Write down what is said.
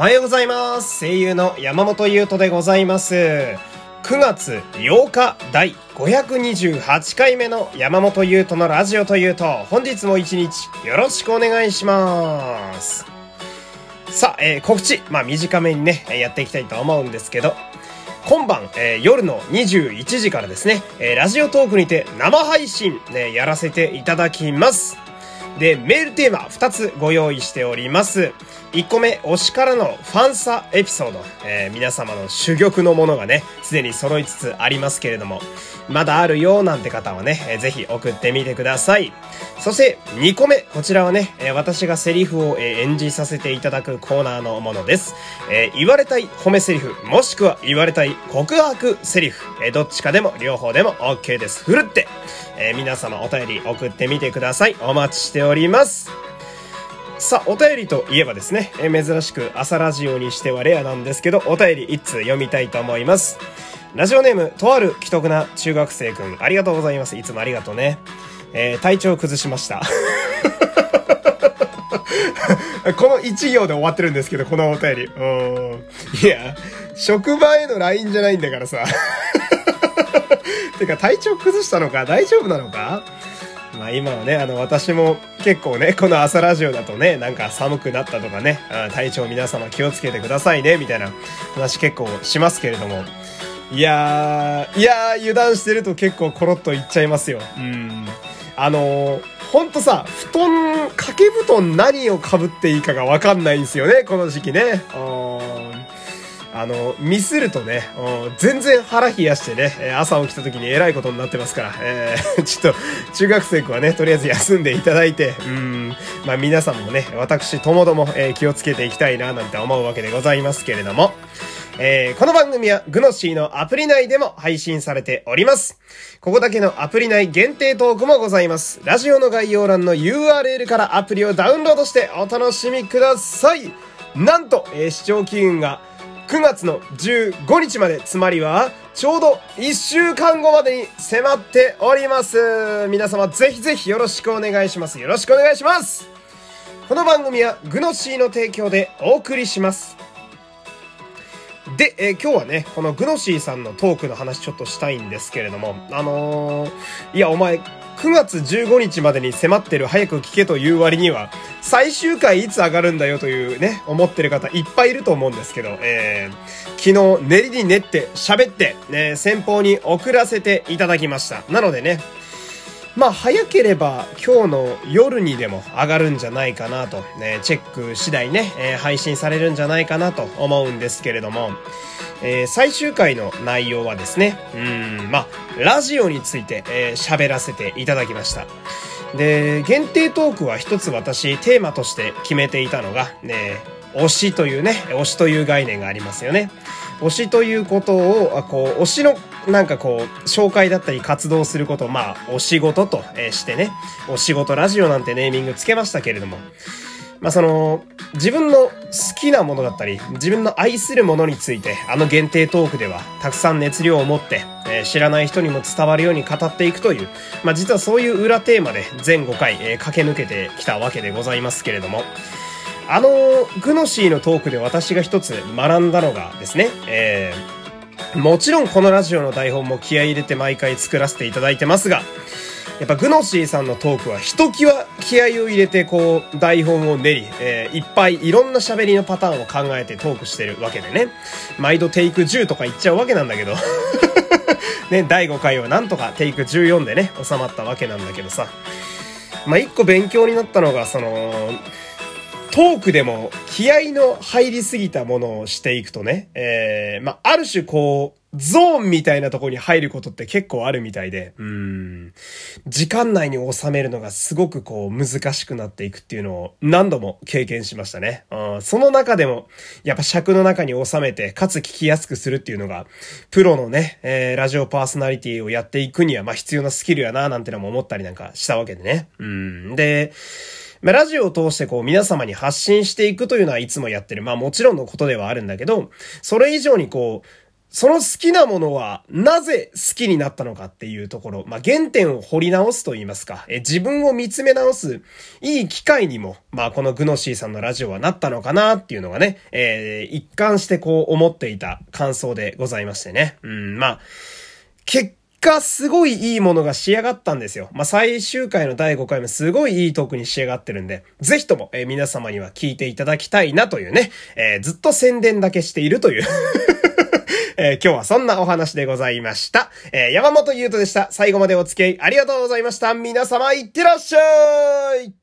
おはようございます。声優の山本優斗でございます。9月8日第528回目の山本優斗のラジオというと、本日も一日よろしくお願いします。さあ、えー告知、まあ短めにね、やっていきたいと思うんですけど、今晩、えー夜の21時からですね、えーラジオトークにて生配信、ね、やらせていただきます。で、メールテーマ2つご用意しております。1個目、推しからのファンサエピソード。えー皆様の珠玉のものがね、すでに揃いつつありますけれども、まだあるよなんて方はね、ぜひ送ってみてください。そして、2個目、こちらはね、私がセリフを、演じさせていただくコーナーのものです。えー言われたい褒めセリフ、もしくは言われたい告白セリフ、えどっちかでも両方でも OK です。ふるって、えー皆様お便り送ってみてください。お待ちしております。さあ、お便りといえばですね、え珍しく朝ラジオにしてはレアなんですけど、お便り一通読みたいと思います。ラジオネーム、とある既得な中学生くん、ありがとうございます。いつもありがとうね。えー体調崩しました。この一行で終わってるんですけど、このお便り。うん。いや、職場への LINE じゃないんだからさ。てか、体調崩したのか？大丈夫なのか？まあ今はね、あの私も結構ね、この朝ラジオだとね、なんか寒くなったとかね、体調皆様気をつけてくださいね、みたいな話結構しますけれども。いやー、いやー、油断してると結構コロッといっちゃいますよ。うん。あのー、ほんとさ、布団、掛け布団何を被っていいかがわかんないんですよね、この時期ね。うんあの、ミスるとね、全然腹冷やしてね、朝起きた時に偉いことになってますから、えー ちょっと、中学生くんはね、とりあえず休んでいただいて、うん、まあ皆さんもね、私ともども、えー気をつけていきたいな、なんて思うわけでございますけれども、えーこの番組はグノシーのアプリ内でも配信されております。ここだけのアプリ内限定トークもございます。ラジオの概要欄の URL からアプリをダウンロードしてお楽しみください。なんと、えー視聴期限が9月の15日まで、つまりは、ちょうど1週間後までに迫っております。皆様ぜひぜひよろしくお願いします。よろしくお願いします。この番組はグノシーの提供でお送りします。で、えー今日はね、このグノシーさんのトークの話ちょっとしたいんですけれども、あのーいや、お前、9月15日までに迫ってる早く聞けという割には、最終回いつ上がるんだよというね、思ってる方いっぱいいると思うんですけど、えー昨日練りに練って喋って、ね、先方に送らせていただきました。なのでね、まあ早ければ今日の夜にでも上がるんじゃないかなと、ね、チェック次第ね、えー配信されるんじゃないかなと思うんですけれども、えー最終回の内容はですね、うん、まあ、ラジオについてえー喋、らせていただきました。で、限定トークは一つ私テーマとして決めていたのが、ね、推しというね、推しという概念がありますよね。推しということを、あこう、推しの、なんかこう、紹介だったり活動すること、まあ、お仕事と、えーしてね、お仕事ラジオなんてネーミングつけましたけれども、まあその、自分の好きなものだったり、自分の愛するものについて、あの限定トークでは、たくさん熱量を持って、えー知らない人にも伝わるように語っていくという、まあ実はそういう裏テーマで全5回、えー駆け抜けてきたわけでございますけれども、あの、グノシーのトークで私が一つ学んだのがですね、えーもちろんこのラジオの台本も気合い入れて毎回作らせていただいてますが、やっぱグノシーさんのトークはひときわ気合を入れてこう台本を練り、えーいっぱいいろんな喋りのパターンを考えてトークしてるわけでね。毎度テイク10とか言っちゃうわけなんだけど。ね、第5回はなんとかテイク14でね、収まったわけなんだけどさ。まあ、一個勉強になったのが、その、トークでも気合の入りすぎたものをしていくとね、えー、まあ、ある種こう、ゾーンみたいなところに入ることって結構あるみたいで、うん、時間内に収めるのがすごくこう難しくなっていくっていうのを何度も経験しましたね。うん、その中でも、やっぱ尺の中に収めて、かつ聞きやすくするっていうのが、プロのね、えー、ラジオパーソナリティをやっていくには、まあ必要なスキルやな、なんてのも思ったりなんかしたわけでね。うん、で、まあ、ラジオを通してこう皆様に発信していくというのはいつもやってる。まあもちろんのことではあるんだけど、それ以上にこう、その好きなものはなぜ好きになったのかっていうところ、まあ、原点を掘り直すと言いますか、え自分を見つめ直すいい機会にも、まあ、このグノシーさんのラジオはなったのかなっていうのがね、えー、一貫してこう思っていた感想でございましてね。うん、まあ、結果すごいいいものが仕上がったんですよ。まあ、最終回の第5回もすごいいいトークに仕上がってるんで、ぜひとも、えー、皆様には聞いていただきたいなというね、えー、ずっと宣伝だけしているという えー、今日はそんなお話でございました。えー、山本優斗でした。最後までお付き合いありがとうございました。皆様、いってらっしゃい